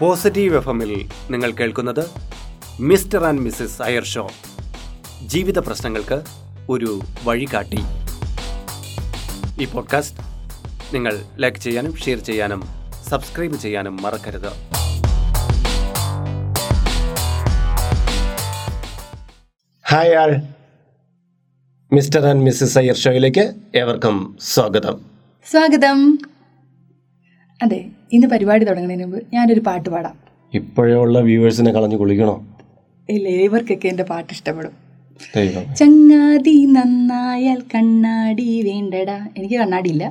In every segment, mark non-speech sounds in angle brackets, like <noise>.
Positive F എമ്മിൽ നിങ്ങൾ കേൾക്കുന്നത് mister and missus Iyer show. ജീവിത പ്രശ്നങ്ങൾക്ക് ഒരു വഴികാട്ടി. ഈ പോഡ്കാസ്റ്റ് നിങ്ങൾ ലൈക്ക് ചെയ്യാനും ഷെയർ ചെയ്യാനും സബ്സ്ക്രൈബ് ചെയ്യാനും മറക്കരുത്. Hi all. Mister and missus Iyer ഷോയിലേക്ക് ഏവർക്കും സ്വാഗതം. സ്വാഗതം. അതെ ഇന്ന് പരിപാടി തുടങ്ങുന്നതിന് മുമ്പ് ഞാനൊരു പാട്ട് പാടാം. ഇപ്പോഴുള്ള വ്യൂവേഴ്സിനെ കളഞ്ഞു കുളിക്കണോ? ഇല്ല ഇവർക്കൊക്കെ എന്റെ പാട്ട് ഇഷ്ടപ്പെടും. ചങ്ങാതി നന്നായാൽ കണ്ണാടി വേണ്ടടാ. എനിക്ക് കണ്ണാടി ഇല്ല.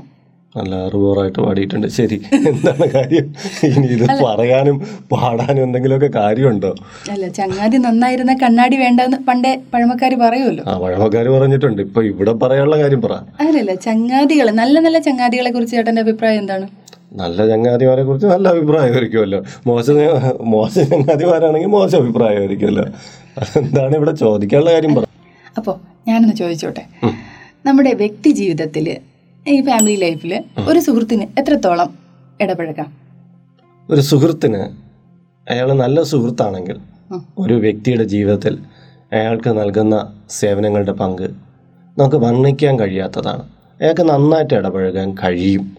നല്ല അറിവോറായിട്ട് പാടിയിട്ടുണ്ട്. ശരി എന്താണ് കാര്യം? ഇനി ഇത് പറയാനും പാടാനും എന്തെങ്കിലുമൊക്കെ കാര്യമുണ്ടോ? അല്ല ചങ്ങാതി നന്നായിരുന്ന കണ്ണാടി വേണ്ടെന്ന് പണ്ടേ പഴമക്കാർ പറയുമല്ലോ. ആ പഴമക്കാർ പറഞ്ഞിട്ടുണ്ട്. ഇപ്പൊ ഇവിടെ പറയാനുള്ള കാര്യം പറ. അല്ലല്ല ചങ്ങാതികൾ നല്ല നല്ല ചങ്ങാതികളെ കുറിച്ച് ചേട്ടന്റെ അഭിപ്രായം എന്താണ്? നല്ല ചങ്ങാതിമാരെ കുറിച്ച് നല്ല അഭിപ്രായമായിരിക്കുമല്ലോ. മോശം മോശം ചങ്ങാതിമാരാണെങ്കിൽ മോശം അഭിപ്രായമായിരിക്കുമല്ലോ. എന്താണ് ഇവിടെ ചോദിക്കാനുള്ള കാര്യം പറ. അപ്പോൾ ഞാനൊന്ന് ചോദിച്ചോട്ടെ. നമ്മുടെ വ്യക്തി ജീവിതത്തിൽ ഈ ഫാമിലി ലൈഫിൽ ഒരു സുഹൃത്തിന് എത്രത്തോളം ഇടപഴകാം? ഒരു സുഹൃത്തിന് അയാൾ നല്ല സുഹൃത്താണെങ്കിൽ ഒരു വ്യക്തിയുടെ ജീവിതത്തിൽ അയാൾക്ക് നൽകുന്ന സേവനങ്ങളുടെ പങ്ക് നമുക്ക് വർണിക്കാൻ കഴിയാത്തതാണ്. അയാൾക്ക് നന്നായിട്ട് ഇടപഴകാൻ കഴിയും.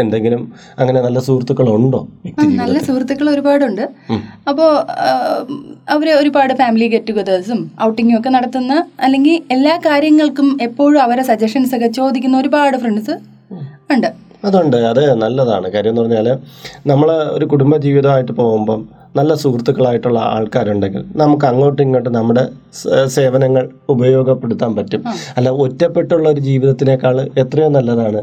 എന്തെങ്കിലും അങ്ങനെ നല്ല സുഹൃത്തുക്കളുണ്ടോ നല്ല സുഹൃത്തുക്കൾ ഒരുപാടുണ്ട്. അപ്പോൾ അവർ ഒരുപാട് ഫാമിലി ഗെറ്റ് ടുഗദേഴ്സും ഔട്ടിങ്ങും ഒക്കെ നടത്തുന്ന അല്ലെങ്കിൽ എല്ലാ കാര്യങ്ങൾക്കും എപ്പോഴും അവരെ സജഷൻസ് ഒക്കെ ചോദിക്കുന്ന ഒരുപാട് ഫ്രണ്ട്സ് ഉണ്ട്. അതുണ്ട്. അത് നല്ലതാണ്. കാര്യം എന്ന് പറഞ്ഞാൽ നമ്മൾ ഒരു കുടുംബ ജീവിതമായിട്ട് പോകുമ്പം നല്ല സുഹൃത്തുക്കളായിട്ടുള്ള ആൾക്കാരുണ്ടെങ്കിൽ നമുക്ക് അങ്ങോട്ടും ഇങ്ങോട്ടും നമ്മുടെ സേവനങ്ങൾ ഉപയോഗപ്പെടുത്താൻ പറ്റും. അല്ല ഒറ്റപ്പെട്ടുള്ള ഒരു ജീവിതത്തിനേക്കാൾ എത്രയോ നല്ലതാണ്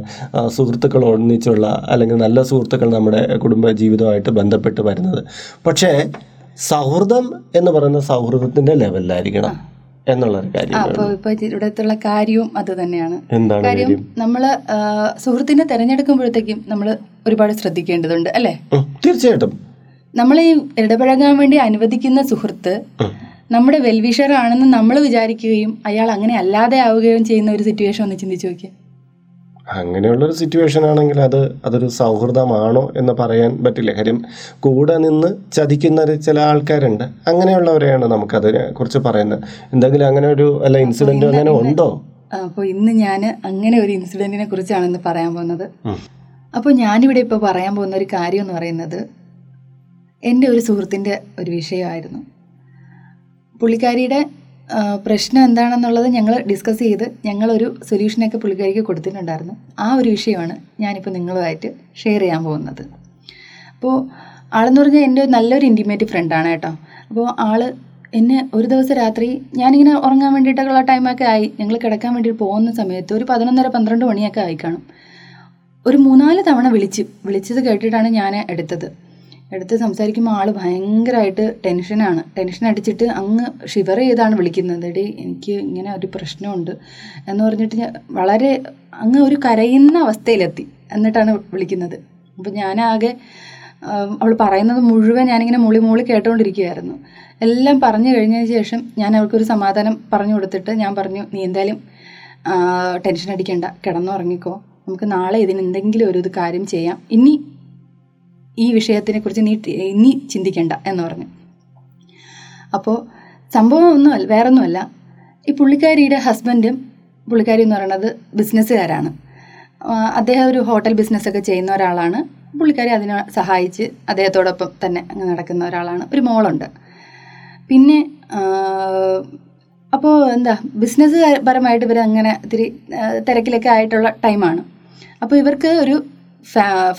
സുഹൃത്തുക്കൾ ഒന്നിച്ചുള്ള അല്ലെങ്കിൽ നല്ല സുഹൃത്തുക്കൾ നമ്മുടെ കുടുംബ ജീവിതമായിട്ട് ബന്ധപ്പെട്ട് വരുന്നത്. പക്ഷേ സൗഹൃദം എന്ന് പറയുന്ന സൗഹൃദത്തിന്റെ ലെവലിലായിരിക്കണം എന്നുള്ളൊരു കാര്യം അപ്പോൾ ഇപ്പോൾ ഇവിടത്തുള്ള കാര്യവും അത് തന്നെയാണ്. എന്താണ് കാര്യം നമ്മൾ നമ്മൾ സുഹൃത്തിനെ തിരഞ്ഞെടുക്കുമ്പോഴത്തേക്കും നമ്മൾ ഒരുപാട് ശ്രദ്ധിക്കേണ്ടതുണ്ട് അല്ലേ? തീർച്ചയായിട്ടും. നമ്മൾ ഈ ഇടപഴകാൻ വേണ്ടി അനുവദിക്കുന്ന സുഹൃത്ത് നമ്മുടെ വെൽവിഷർ ആണെന്ന് നമ്മൾ വിചാരിക്കുകയും അയാൾ അങ്ങനെ അല്ലാതെ ആവുകയും ചെയ്യുന്ന ഒരു സിറ്റുവേഷൻ ഒന്ന് ചിന്തിച്ചു നോക്കിയാൽ അങ്ങനെയുള്ളൊരു സിറ്റുവേഷൻ ആണെങ്കിൽ അത് അതൊരു സൗഹൃദമാണോ എന്ന് പറയാൻ പറ്റില്ല. കാര്യം കൂടെ നിന്ന് ചതിക്കുന്ന ചില ആൾക്കാരുണ്ട്. അങ്ങനെയുള്ളവരെയാണ് നമുക്കതിനെ കുറിച്ച് പറയുന്നത്. എന്തെങ്കിലും അങ്ങനെ ഒരു അല്ല ഇൻസിഡന്റ് അങ്ങനെ ഉണ്ടോ? അപ്പോൾ ഇന്ന് ഞാൻ അങ്ങനെ ഒരു ഇൻസിഡന്റിനെ കുറിച്ചാണ് ഇന്ന് പറയാൻ പോകുന്നത്. അപ്പോൾ ഞാനിവിടെ ഇപ്പോൾ പറയാൻ പോകുന്ന ഒരു കാര്യം എന്ന് പറയുന്നത് എന്റെ ഒരു സുഹൃത്തിന്റെ ഒരു വിഷയമായിരുന്നു. പുള്ളിക്കാരിയുടെ പ്രശ്നം എന്താണെന്നുള്ളത് ഞങ്ങൾ ഡിസ്കസ് ചെയ്ത് ഞങ്ങളൊരു സൊല്യൂഷനൊക്കെ പുള്ളിക്കാരിക്ക് കൊടുത്തിട്ടുണ്ടായിരുന്നു. ആ ഒരു വിഷയമാണ് ഞാനിപ്പോൾ നിങ്ങളുമായിട്ട് ഷെയർ ചെയ്യാൻ പോകുന്നത്. അപ്പോൾ ആളെന്ന് പറഞ്ഞാൽ എന്റെ നല്ലൊരു ഇന്റിമേറ്റ് ഫ്രണ്ടാണ് കേട്ടോ. അപ്പോൾ ആൾ എന്നെ ഒരു ദിവസം രാത്രി ഞാനിങ്ങനെ ഉറങ്ങാൻ വേണ്ടിയിട്ടുള്ള ടൈമൊക്കെ ആയി. ഞങ്ങൾ കിടക്കാൻ വേണ്ടി പോകുന്ന സമയത്ത് ഒരു പതിനൊന്നര പന്ത്രണ്ട് മണിയൊക്കെ ആയി കാണും. ഒരു മൂന്നാൽ തവണ വിളിച്ച് വിളിച്ചത് കേട്ടിട്ടാണ് ഞാൻ എടുത്തത്. എടുത്ത് സംസാരിക്കുമ്പോൾ ആൾ ഭയങ്കരമായിട്ട് ടെൻഷനാണ്. ടെൻഷൻ അടിച്ചിട്ട് അങ്ങ് ഷിവർ ചെയ്താണ് വിളിക്കുന്നത്. എടി എനിക്ക് ഇങ്ങനെ ഒരു പ്രശ്നമുണ്ട് എന്ന് പറഞ്ഞിട്ട് ഞാൻ വളരെ അങ്ങ് ഒരു കരയുന്ന അവസ്ഥയിലെത്തി എന്നിട്ടാണ് വിളിക്കുന്നത്. അപ്പോൾ ഞാനാകെ അവൾ പറയുന്നത് മുഴുവൻ ഞാനിങ്ങനെ മൂളി മൂളി കേട്ടുകൊണ്ടിരിക്കുകയായിരുന്നു എല്ലാം പറഞ്ഞു കഴിഞ്ഞതിന് ശേഷം ഞാൻ അവൾക്കൊരു സമാധാനം പറഞ്ഞു കൊടുത്തിട്ട് ഞാൻ പറഞ്ഞു നീ എന്തായാലും ടെൻഷൻ അടിക്കേണ്ട. കിടന്നുറങ്ങിക്കോ. നമുക്ക് നാളെ ഇതിന് എന്തെങ്കിലും ഒരു ഇത് കാര്യം ചെയ്യാം. ഇനി ഈ വിഷയത്തിനെക്കുറിച്ച് നീ ഇനി ചിന്തിക്കണ്ട എന്ന് പറഞ്ഞു. അപ്പോൾ സംഭവം ഒന്നുമല്ല വേറൊന്നുമല്ല. ഈ പുള്ളിക്കാരിയുടെ ഹസ്ബൻഡും പുള്ളിക്കാരി എന്ന് പറയുന്നത് ബിസിനസ്സുകാരാണ്. അദ്ദേഹം ഒരു ഹോട്ടൽ ബിസിനസ്സൊക്കെ ചെയ്യുന്ന ഒരാളാണ്. പുള്ളിക്കാരി അതിനെ സഹായിച്ച് അദ്ദേഹത്തോടൊപ്പം തന്നെ അങ്ങ് നടക്കുന്ന ഒരാളാണ്. ഒരു മോളുണ്ട്. പിന്നെ അപ്പോൾ എന്താ ബിസിനസ് പരമായിട്ട് ഇവർ അങ്ങനെ ഇത്തിരി തിരക്കിലൊക്കെ ആയിട്ടുള്ള ടൈമാണ്. അപ്പോൾ ഇവർക്ക് ഒരു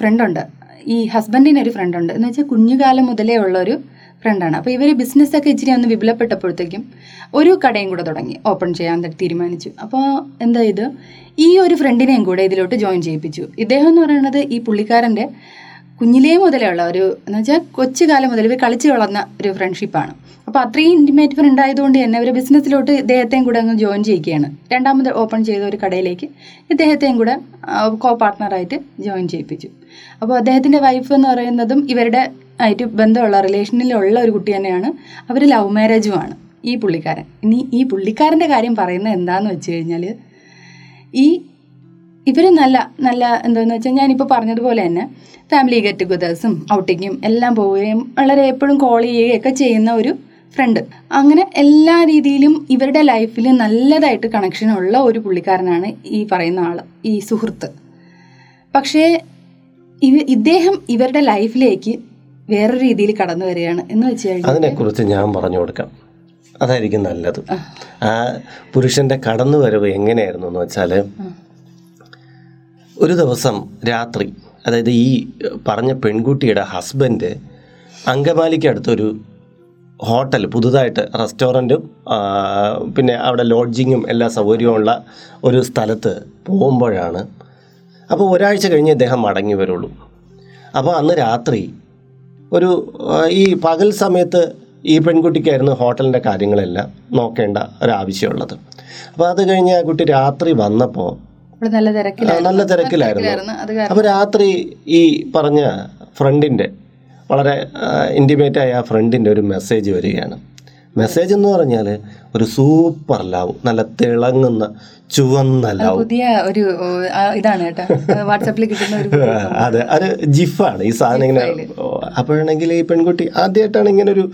ഫ്രണ്ടുണ്ട്. ഈ ഹസ്ബൻഡിന് ഒരു ഫ്രണ്ട് ഉണ്ട്. എന്ന് വെച്ചാൽ കുഞ്ഞുകാലം മുതലേ ഉള്ള ഒരു ഫ്രണ്ടാണ് അപ്പോൾ ഇവർ ബിസിനസ്സൊക്കെ ഇച്ചിരി ഒന്ന് വിപുലപ്പെട്ടപ്പോഴത്തേക്കും ഒരു കടയും കൂടെ തുടങ്ങി. ഓപ്പൺ ചെയ്യാൻ തീരുമാനിച്ചു. അപ്പോൾ എന്താ ഇത്? ഈ ഒരു ഫ്രണ്ടിനെയും കൂടെ ഇതിലോട്ട് ജോയിൻ ചെയ്യിപ്പിച്ചു. ഇദ്ദേഹം എന്ന് പറയുന്നത് ഈ പുള്ളിക്കാരന്റെ കുഞ്ഞിലേ മുതലേ ഉള്ള ഒരു എന്ന് വെച്ചാൽ കൊച്ചു കാലം മുതൽ ഇവർ കളിച്ച് വളർന്ന ഒരു ഫ്രണ്ട്ഷിപ്പാണ് അപ്പോൾ അത്രയും ഇന്റിമേറ്റ് ഫ്രണ്ട് ആയതുകൊണ്ട് തന്നെ ഒരു ബിസിനസ്സിലോട്ട് ഇദ്ദേഹത്തെയും കൂടെ അങ്ങ് ജോയിൻ ചെയ്യുകയാണ് രണ്ടാമത് ഓപ്പൺ ചെയ്ത ഒരു കടയിലേക്ക് ഇദ്ദേഹത്തെയും കൂടെ കോ പാർട്ട്ണറായിട്ട് ജോയിൻ ചെയ്യിപ്പിച്ചു. അപ്പോൾ അദ്ദേഹത്തിന്റെ വൈഫ് എന്ന് പറയുന്നതും ഇവരുടെ ആയിട്ട് ബന്ധമുള്ള റിലേഷനിലുള്ള ഒരു കുട്ടി തന്നെയാണ്. അവർ ലവ് മാരേജുമാണ് ഈ പുള്ളിക്കാരൻ. ഇനി ഈ പുള്ളിക്കാരന്റെ കാര്യം പറയുന്നത് എന്താണെന്ന് വെച്ച് കഴിഞ്ഞാൽ ഈ ഇവർ നല്ല നല്ല എന്താണെന്ന് വെച്ചാൽ ഞാനിപ്പോൾ പറഞ്ഞതുപോലെ തന്നെ ഫാമിലി ഗെറ്റ് ടുഗദേഴ്സും ഔട്ടിങ്ങും എല്ലാം പോവുകയും വളരെ എപ്പോഴും കോൾ ചെയ്യുകയൊക്കെ ചെയ്യുന്ന ഒരു ഫ്രണ്ട് അങ്ങനെ എല്ലാ രീതിയിലും ഇവരുടെ ലൈഫിൽ നല്ലതായിട്ട് കണക്ഷൻ ഉള്ള ഒരു പുള്ളിക്കാരനാണ് ഈ പറയുന്ന ആൾ ഈ സുഹൃത്ത്. പക്ഷേ ഇവ ഇദ്ദേഹം ഇവരുടെ ലൈഫിലേക്ക് വേറൊരു രീതിയിൽ കടന്നു വരികയാണ് എന്ന് വെച്ച് കഴിഞ്ഞാൽ അതിനെക്കുറിച്ച് ഞാൻ പറഞ്ഞു കൊടുക്കാം. അതായിരിക്കും നല്ലത്. ആ. പുരുഷന്റെ കടന്നു വരവ് എങ്ങനെയായിരുന്നു എന്ന് വെച്ചാൽ ഒരു ദിവസം രാത്രി അതായത് ഈ പറഞ്ഞ പെൺകുട്ടിയുടെ ഹസ്ബൻഡ് അങ്കമാലിക്ക് അടുത്തൊരു ഹോട്ടൽ പുതുതായിട്ട് റെസ്റ്റോറന്റും പിന്നെ അവിടെ ലോഡ്ജിങ്ങും എല്ലാ സൗകര്യമുള്ള ഒരു സ്ഥലത്ത് പോകുമ്പോഴാണ്. അപ്പോൾ ഒരാഴ്ച കഴിഞ്ഞ് ഇദ്ദേഹം മടങ്ങി വരുള്ളൂ. അപ്പോൾ അന്ന് രാത്രി ഒരു ഈ പകൽ സമയത്ത് ഈ പെൺകുട്ടിക്കായിരുന്നു ഹോട്ടലിന്റെ കാര്യങ്ങളെല്ലാം നോക്കേണ്ട ഒരാവശ്യമുള്ളത്. അപ്പോൾ അത് കഴിഞ്ഞ് ആ കുട്ടി രാത്രി വന്നപ്പോൾ നല്ല തിരക്കിലായിരുന്നു. അപ്പോൾ രാത്രി ഈ പറഞ്ഞ ഫ്രണ്ടിന്റെ വളരെ ഇന്റിമേറ്റ് ആയ ആ ഫ്രണ്ടിന്റെ ഒരു മെസ്സേജ് വരികയാണ്. മെസ്സേജ് എന്ന് പറഞ്ഞാൽ ഒരു സൂപ്പർ ലവ് നല്ല തിളങ്ങുന്ന ചുവന്ന ലവ് പുതിയ ഒരു ഇതാണ് കേട്ടോ. വാട്സാപ്പിൽ കിട്ടുന്ന ഒരു <laughs> അതെ അത് ജിഫാണ്. ഈ സാധനം ഇങ്ങനെ അപ്പോഴാണെങ്കിൽ ഈ പെൺകുട്ടി ആദ്യമായിട്ടാണ് ഇങ്ങനെ ഒരു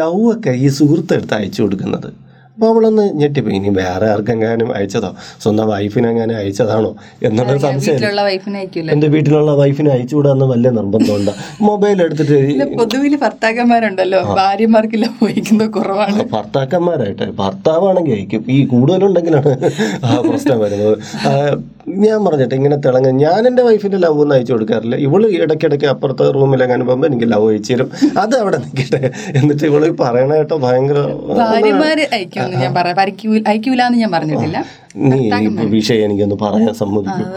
ലവ് ഒക്കെ ഈ സുഹൃത്തെടുത്ത് അയച്ചു കൊടുക്കുന്നത്. അപ്പോൾ അവളൊന്ന് ഞെട്ടിപ്പോയി. ഇനി വേറെ ആർക്കെങ്ങാനും അയച്ചതോ? സ്വന്തം വൈഫിനെങ്ങാനും അയച്ചതാണോ? എന്നുള്ള സംശയം. എന്റെ എന്റെ വീട്ടിലുള്ള വൈഫിനെ അയച്ചു വിടാന്ന് വലിയ നിർബന്ധമുണ്ട്. മൊബൈൽ എടുത്തിട്ട് പൊതുവിൽ പൊതുവിൽ ഭർത്താക്കന്മാരുണ്ടല്ലോ. ഭാര്യമാർക്ക് ലവ് വഹിക്കുന്നത് കുറവാണ്. ഭർത്താക്കന്മാരായിട്ട്. ഭർത്താവാണെങ്കിൽ അയക്കും. ഈ കൂടുതലുണ്ടെങ്കിലാണ് ആ പ്രശ്നം വരുന്നത്. ഞാൻ പറഞ്ഞിട്ട് ഇങ്ങനെ തിളങ്ങ. ഞാൻ എന്റെ വൈഫിന്റെ ലവ് ഒന്നും അയച്ചു കൊടുക്കാറില്ല. ഇവൾ ഇടയ്ക്കിടയ്ക്ക് അപ്പുറത്തെ റൂമിലെങ്ങാനും പോകുമ്പോൾ എനിക്ക് ലവ് അയച്ചു തരും. അത് അവിടെ നിൽക്കട്ടെ എന്നിട്ട് ഇവൾ പറയണ കേട്ടോ ഭയങ്കര ഞാൻ പറയാം അയക്കൂല എന്ന് ഞാൻ പറഞ്ഞിട്ടില്ല. നീ വിഷയം എനിക്കൊന്ന് പറയാൻ സമ്മതിക്കും.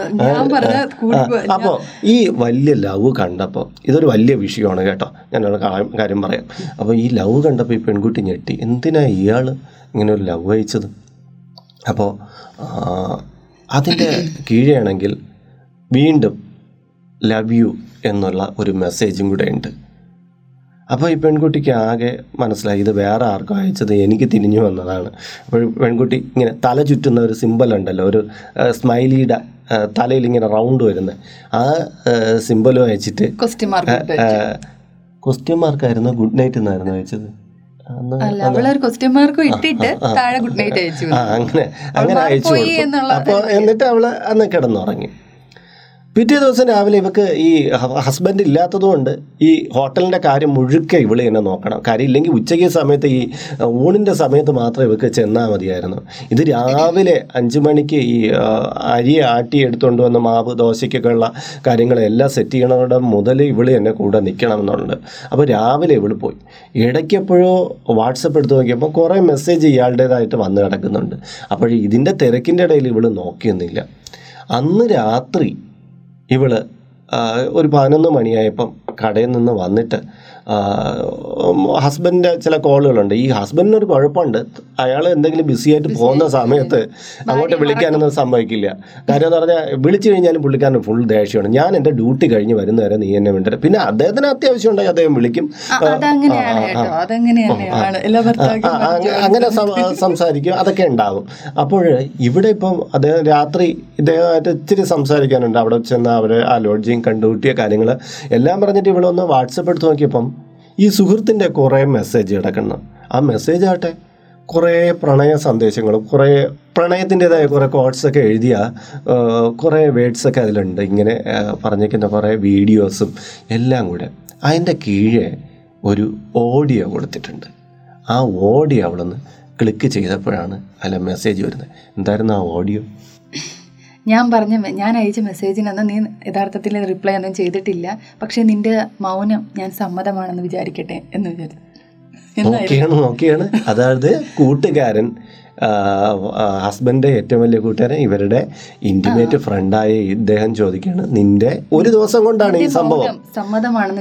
അപ്പോൾ ഈ വലിയ ലവ് കണ്ടപ്പോൾ ഇതൊരു വലിയ വിഷയമാണ് കേട്ടോ. ഞാൻ കാര്യം പറയാം. അപ്പോൾ ഈ ലവ് കണ്ടപ്പോൾ ഈ പെൺകുട്ടി ഞെട്ടി. എന്തിനാ ഇയാൾ ഇങ്ങനെ ഒരു ലവ് അയച്ചത്? അപ്പോൾ അതിന്റെ കീഴെയാണെങ്കിൽ വീണ്ടും ലവ് യു എന്നുള്ള ഒരു മെസ്സേജും കൂടെ ഉണ്ട്. അപ്പോൾ ഈ പെൺകുട്ടിക്ക് ആകെ മനസ്സിലായി ഇത് വേറെ ആർക്കും അയച്ചത്? എനിക്ക് തിരിഞ്ഞു വന്നതാണ്. അപ്പോൾ പെൺകുട്ടി ഇങ്ങനെ തല ചുറ്റുന്ന ഒരു സിമ്പൽ ഉണ്ടല്ലോ ഒരു സ്മൈലിയുടെ തലയിൽ ഇങ്ങനെ റൗണ്ട് വരുന്നത് ആ സിമ്പലും അയച്ചിട്ട് ക്വസ്റ്റ്യൻ മാർക്ക് ക്വസ്റ്റ്യൻ മാർക്കായിരുന്നു ഗുഡ് നൈറ്റ് എന്നായിരുന്നു അയച്ചത്. അങ്ങനെ അങ്ങനെ അയച്ചു അപ്പോൾ എന്നിട്ട് അവൾ അന്ന് കിടന്നുറങ്ങി. പിറ്റേ ദിവസം രാവിലെ ഇവക്ക് ഈ ഹസ്ബൻഡ് ഇല്ലാത്തതുകൊണ്ട് ഈ ഹോട്ടലിന്റെ കാര്യം മുഴുക്കെ ഇവൾ തന്നെ നോക്കണം. കാര്യം ഇല്ലെങ്കിൽ ഉച്ചയ്ക്ക് സമയത്ത് ഈ ഊണിന്റെ സമയത്ത് മാത്രം ഇവക്ക് ചെന്നാൽ മതിയായിരുന്നു. ഇത് രാവിലെ അഞ്ച് മണിക്ക് ഈ അരി ആട്ടി എടുത്തുകൊണ്ട് വന്ന മാവ് ദോശയ്ക്കൊക്കെ ഉള്ള കാര്യങ്ങളെല്ലാം സെറ്റ് ചെയ്യണവിടെ മുതൽ ഇവൾ തന്നെ കൂടെ നിൽക്കണം എന്നുണ്ട്. അപ്പോൾ രാവിലെ ഇവൾ പോയി. ഇടയ്ക്കെപ്പോഴോ വാട്സപ്പ് എടുത്ത് നോക്കിയപ്പോൾ കുറേ മെസ്സേജ് ഇയാളുടേതായിട്ട് വന്ന് കിടക്കുന്നുണ്ട്. അപ്പോൾ ഇതിന്റെ തിരക്കിന്റെ ഇടയിൽ ഇവൾ നോക്കിയൊന്നുമില്ല. അന്ന് രാത്രി ഇവൾ ഒരു പതിനൊന്ന് മണിയായപ്പം കടയിൽ നിന്ന് വന്നിട്ട് ഹസ്ബൻഡിന്റെ ചില കോളുകളുണ്ട്. ഈ ഹസ്ബൻഡിന് ഒരു കുഴപ്പമുണ്ട്. അയാൾ എന്തെങ്കിലും ബിസി ആയിട്ട് പോകുന്ന സമയത്ത് അങ്ങോട്ട് വിളിക്കാനൊന്നും സംഭവിക്കില്ല കാര്യം എന്ന് പറഞ്ഞാൽ വിളിച്ചു കഴിഞ്ഞാലും പുള്ളിക്കാരൻ ഫുൾ ദേഷ്യമാണ്. ഞാൻ എന്റെ ഡ്യൂട്ടി കഴിഞ്ഞ് വരുന്നവരെ നീ എന്നെ വേണ്ടത് പിന്നെ അദ്ദേഹത്തിന് അത്യാവശ്യം ഉണ്ടെങ്കിൽ അദ്ദേഹം വിളിക്കും. അങ്ങനെ സംസാരിക്കും. അതൊക്കെ ഉണ്ടാവും. അപ്പോൾ ഇവിടെ ഇപ്പം അദ്ദേഹം രാത്രി ഇദ്ദേഹമായിട്ട് ഇച്ചിരി സംസാരിക്കാനുണ്ട്. അവിടെ ചെന്ന് അവരെ ആ ലോഡ്ജിങ് കണ്ടുകൂട്ടിയ കാര്യങ്ങൾ എല്ലാം പറഞ്ഞിട്ട് ഇവിടെ ഒന്ന് വാട്സപ്പ് എടുത്ത് നോക്കിയപ്പം ഈ സുഹൃത്തിന്റെ കുറേ മെസ്സേജ് കിടക്കണം. ആ മെസ്സേജ് ആട്ടെ കുറേ പ്രണയ സന്ദേശങ്ങളും കുറേ പ്രണയത്തിന്റെതായ കുറേ കോഡ്സൊക്കെ എഴുതിയ കുറേ വേർഡ്സൊക്കെ അതിലുണ്ട്. ഇങ്ങനെ പറഞ്ഞിരിക്കുന്ന കുറേ വീഡിയോസും എല്ലാം കൂടെ. അതിന്റെ കീഴെ ഒരു ഓഡിയോ കൊടുത്തിട്ടുണ്ട്. ആ ഓഡിയോ അവിടെ നിന്ന് ക്ലിക്ക് ചെയ്തപ്പോഴാണ് അതിലെ മെസ്സേജ് വരുന്നത്. എന്തായിരുന്നു ആ ഓഡിയോ ഞാൻ പറഞ്ഞ ഞാൻ അയച്ച മെസ്സേജിനൊന്നും നീ യഥാർത്ഥത്തിൽ റിപ്ലൈ ഒന്നും ചെയ്തിട്ടില്ല. പക്ഷേ നിന്റെ മൗനം ഞാൻ സമ്മതമാണെന്ന് വിചാരിക്കട്ടെ എന്ന് വിചാരിച്ചു. നോക്കിയാണ് നോക്കിയാണ്. അതായത് കൂട്ടുകാരൻ ഹസ്ബൻഡ് ഏറ്റവും വലിയ കൂട്ടുകാരൻ ഇവരുടെ ഇന്റിമേറ്റ് ഫ്രണ്ടായ ഇദ്ദേഹം ചോദിക്കുകയാണ് നിന്റെ ഒരു ദിവസം കൊണ്ടാണ് ഈ സംഭവം?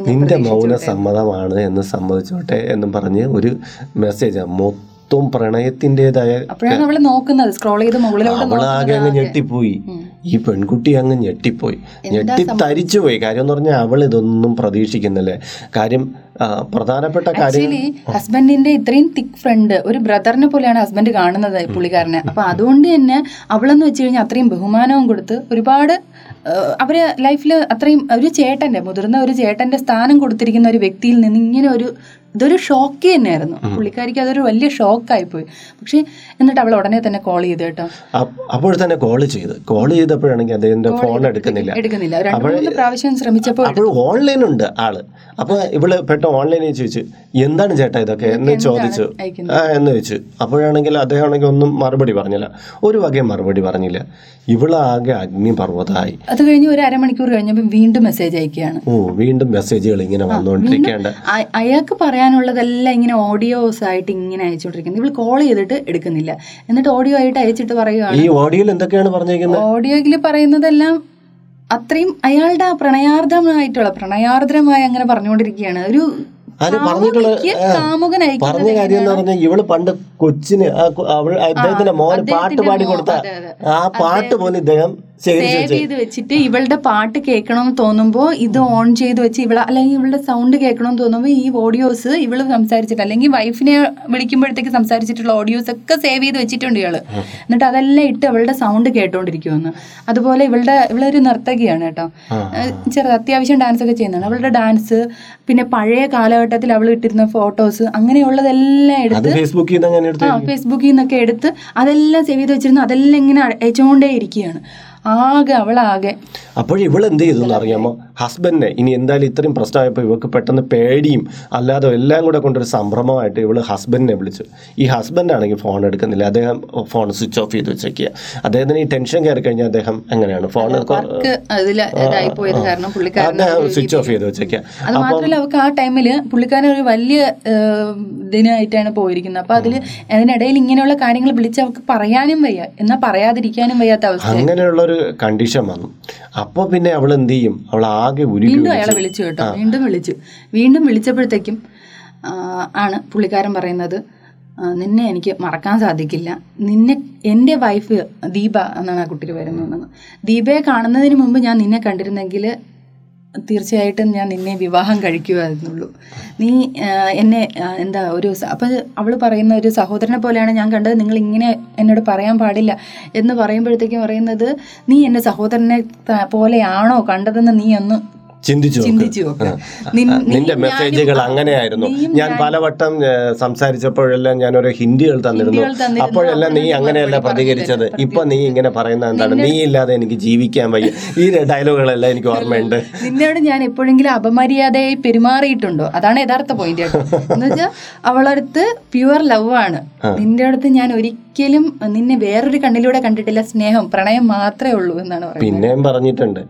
നിന്റെ മൗന. സമ്മതമാണ് എന്ന് സമ്മതിച്ചോട്ടെ എന്നും പറഞ്ഞ് ഒരു മെസ്സേജ് മൊത്തം പ്രണയത്തിന്റെതായ അപ്പോഴാണ് അവൾ നോക്കുന്നത് സ്ക്രോൾ ചെയ്ത് അവളാകെ അങ്ങ് ഞെട്ടിപ്പോയി. ഈ പെൺകുട്ടി അങ്ങ് ഞെട്ടിപ്പോയി. ഞെട്ടി തരിച്ചു പോയി. കാര്യം എന്ന് പറഞ്ഞാൽ അവൾ ഇതൊന്നും പ്രതീക്ഷിക്കുന്നില്ലേ. കാര്യം പ്രധാനപ്പെട്ട കാര്യം ഹസ്ബൻഡിന്റെ ഇത്രയും തിക് ഫ്രണ്ട് ഒരു ബ്രദറിനെ പോലെയാണ് ഹസ്ബൻഡ് കാണുന്നത് പുള്ളിക്കാരനെ. അപ്പൊ അതുകൊണ്ട് തന്നെ അവളെന്ന് വെച്ച് കഴിഞ്ഞാൽ അത്രയും ബഹുമാനവും കൊടുത്ത് ഒരുപാട് അവരെ അവർ ലൈഫിൽ അത്രയും ഒരു ചേട്ടന്റെ മുതിർന്ന ഒരു ചേട്ടന്റെ സ്ഥാനം കൊടുത്തിരിക്കുന്ന ഒരു വ്യക്തിയിൽ നിന്ന് ഇങ്ങനെ ഒരു ഇതൊരു ഷോക്ക് തന്നെയായിരുന്നു. പുള്ളിക്കാരിക്ക് അതൊരു വലിയ ഷോക്കായി പോയി പക്ഷെ എന്നിട്ട് അവൾ ഉടനെ തന്നെ കോൾ ചെയ്തു കേട്ടോ. അപ്പോൾ തന്നെ കോൾ ചെയ്ത്. കോൾ ചെയ്തപ്പോഴാണെങ്കിൽ അദ്ദേഹത്തിന്റെ ഫോൺ എടുക്കുന്നില്ല. എടുക്കുന്നില്ല. രണ്ട് പ്രാവശ്യം ശ്രമിച്ചപ്പോൾ അപ്പോൾ ഓൺലൈൻ ഉണ്ട് ആൾ. അപ്പൊ ഇവൾ പെട്ടെന്ന് ഓൺലൈനിൽ ചോദിച്ചു എന്താണ് ചേട്ടാ ഇതൊക്കെ? എന്ന് ചോദിച്ചു? ആ എന്ന് ചോദിച്ചു. അപ്പോഴാണെങ്കിൽ അദ്ദേഹം ആണെങ്കിൽ ഒന്നും മറുപടി പറഞ്ഞില്ല. ഒരു വകയും മറുപടി പറഞ്ഞില്ല. ഇവളാകെ അഗ്നിപർവതമായി. അത് കഴിഞ്ഞ് ഒരു അരമണിക്കൂർ കഴിഞ്ഞപ്പോൾ വീണ്ടും മെസ്സേജ് അയക്കുകയാണ്. ഓ വീണ്ടും മെസ്സേജുകൾ ഇങ്ങനെ വന്നുകൊണ്ടിരിക്കേണ്ട. അയാൾക്ക് പറയാനുള്ളതെല്ലാം ഇങ്ങനെ ഓഡിയോസ് ആയിട്ട് ഇങ്ങനെ അയച്ചുകൊണ്ടിരിക്കുന്നത്. ഇവൾ കോൾ ചെയ്തിട്ട് എടുക്കുന്നില്ല. എന്നിട്ട് ഓഡിയോ ആയിട്ട് അയച്ചിട്ട് പറയുകയാണ് ഈ ഓഡിയോയിൽ എന്തൊക്കെയാണ് പറഞ്ഞിരിക്കുന്നത് ഓഡിയോയിൽ പറയുന്നതെല്ലാം അത്രയും അയാളുടെ ആ പ്രണയാർദ്രമായിട്ടുള്ള പ്രണയാർദ്രമായി അങ്ങനെ പറഞ്ഞുകൊണ്ടിരിക്കുകയാണ്. ഒരു പറഞ്ഞ കാര്യം എന്ന് പറഞ്ഞാൽ ഇവൾ പണ്ട് കൊച്ചിന് അദ്ദേഹത്തിന്റെ മോന് പാട്ട് പാടി കൊടുത്ത. ആ പാട്ട് പോലും ഇദ്ദേഹം സേവ് ചെയ്ത് വെച്ചിട്ട് ഇവളുടെ പാട്ട് കേൾക്കണമെന്ന് തോന്നുമ്പോൾ ഇത് ഓൺ ചെയ്ത് വെച്ച് ഇവളെ അല്ലെങ്കിൽ ഇവളുടെ സൗണ്ട് കേൾക്കണമെന്ന് തോന്നുമ്പോൾ ഈ ഓഡിയോസ് ഇവൾ സംസാരിച്ചിട്ട് അല്ലെങ്കിൽ വൈഫിനെ വിളിക്കുമ്പോഴത്തേക്ക് സംസാരിച്ചിട്ടുള്ള ഓഡിയോസ് ഒക്കെ സേവ് ചെയ്ത് വെച്ചിട്ടുണ്ട് ഇയാൾ. എന്നിട്ട് അതെല്ലാം ഇട്ട് അവളുടെ സൗണ്ട് കേട്ടോണ്ടിരിക്കുമെന്ന് അതുപോലെ ഇവളുടെ ഇവളൊരു നർത്തകിയാണ് കേട്ടോ. ചെറുത് അത്യാവശ്യം ഡാൻസ് ഒക്കെ ചെയ്യുന്നതാണ്. അവളുടെ ഡാൻസ് പിന്നെ പഴയ കാലഘട്ടത്തിൽ അവൾ ഇട്ടിരുന്ന ഫോട്ടോസ് അങ്ങനെയുള്ളതെല്ലാം എടുത്ത് ഫേസ്ബുക്കിൽ നിന്ന് ഫേസ്ബുക്കിൽ നിന്നൊക്കെ എടുത്ത് അതെല്ലാം സേവ് ചെയ്ത് വെച്ചിരുന്നു. അതെല്ലാം ഇങ്ങനെ അയച്ചുകൊണ്ടേ ഇരിക്കുകയാണ് ആകെ അവളാകെ. അപ്പോൾ ഇവൾ എന്ത് ചെയ്തു എന്ന് അറിയാമോ ഹസ്ബൻഡിനെ ഇനി എന്തായാലും ഇത്രയും പ്രശ്നമായപ്പോൾ ഇവൾക്ക് പെട്ടെന്ന് പേടിയും അല്ലാതെ എല്ലാം കൂടെ കൊണ്ടൊരു സംഭ്രമമായിട്ട് ഇവൾ ഹസ്ബൻഡിനെ വിളിച്ചു. ഈ ഹസ്ബൻഡ് ആണെങ്കിൽ ഫോൺ എടുക്കുന്നില്ല. അദ്ദേഹം ഫോൺ സ്വിച്ച് ഓഫ് ചെയ്ത് വെച്ചേക്കുക അദ്ദേഹത്തിന് ഈ ടെൻഷൻ കയറി കഴിഞ്ഞാൽ അദ്ദേഹം എങ്ങനെയാണ്? ഫോൺ അദ്ദേഹം സ്വിച്ച് ഓഫ് ചെയ്ത് വെച്ചേക്കുക അത് മാത്രമല്ല അവർക്ക് ആ ടൈമിൽ പുള്ളിക്കാരൻ ഒരു വലിയ ഇതിനായിട്ടാണ് പോയിരിക്കുന്നത്. അപ്പൊ അതിൽ അതിനിടയിൽ ഇങ്ങനെയുള്ള കാര്യങ്ങൾ വിളിച്ച് അവർക്ക് പറയാനും വയ്യ. എന്നാൽ പറയാതിരിക്കാനും വയ്യാത്ത അവസ്ഥ അങ്ങനെയുള്ളൊരു കണ്ടീഷൻ വന്നു. അപ്പോൾ പിന്നെ അവൾ എന്ത് ചെയ്യും? അവൾ ആകെ വീണ്ടും അയാളെ വിളിച്ചു കേട്ടോ. വീണ്ടും വിളിച്ചു. വീണ്ടും വിളിച്ചപ്പോഴത്തേക്കും ആണ് പുള്ളിക്കാരൻ പറയുന്നത് നിന്നെ എനിക്ക് മറക്കാൻ സാധിക്കില്ല. നിന്നെ എന്റെ വൈഫ് ദീപ എന്നാണ് ആ കുട്ടിക്ക് വരുന്നത് ദീപയെ കാണുന്നതിന് മുമ്പ് ഞാൻ നിന്നെ കണ്ടിരുന്നെങ്കിൽ തീർച്ചയായിട്ടും ഞാൻ നിന്നെ വിവാഹം കഴിക്കുമായിരുന്നുള്ളൂ നീ എന്നെ എന്താ ഒരു അപ്പം അവൾ പറയുന്ന ഒരു സഹോദരനെ പോലെയാണ് ഞാൻ കണ്ടത്. നിങ്ങൾ ഇങ്ങനെ എന്നോട് പറയാൻ പാടില്ല എന്ന് പറയുമ്പോഴത്തേക്കും പറയുന്നത് നീ എന്റെ സഹോദരനെ പോലെയാണോ കണ്ടതെന്ന് നീ ഒന്ന് ചിന്തിച്ചു നിന്റെ മെസ്സേജുകൾ അങ്ങനെയായിരുന്നു. ഞാൻ പലവട്ടം സംസാരിച്ചപ്പോഴെല്ലാം ഞാൻ ഒരു ഹിന്ദികൾ തന്നിരുന്നു. അപ്പോഴെല്ലാം നീ അങ്ങനെയല്ല പ്രതികരിച്ചത്. ഇപ്പൊ നീ ഇങ്ങനെ പറയുന്ന എന്താണ്? നീ ഇല്ലാതെ എനിക്ക് ജീവിക്കാൻ വയ്യ. ഈ ഡയലോഗുകളെല്ലാം എനിക്ക് ഓർമ്മയുണ്ട്. നിന്നോട് ഞാൻ എപ്പോഴെങ്കിലും അപമര്യാദയായി പെരുമാറിയിട്ടുണ്ടോ? അതാണ് യഥാർത്ഥ പോയിന്റ് അവളടുത്ത് പ്യുവർ ലവ് ആണ്. നിന്റെ അടുത്ത് ഞാൻ ഒരിക്കലും നിന്നെ വേറൊരു കണ്ണിലൂടെ കണ്ടിട്ടില്ല. സ്നേഹം പ്രണയം മാത്രമേ ഉള്ളൂ എന്നാണ് പറയുന്നത്. പിന്നെയും പറഞ്ഞിട്ടുണ്ട്.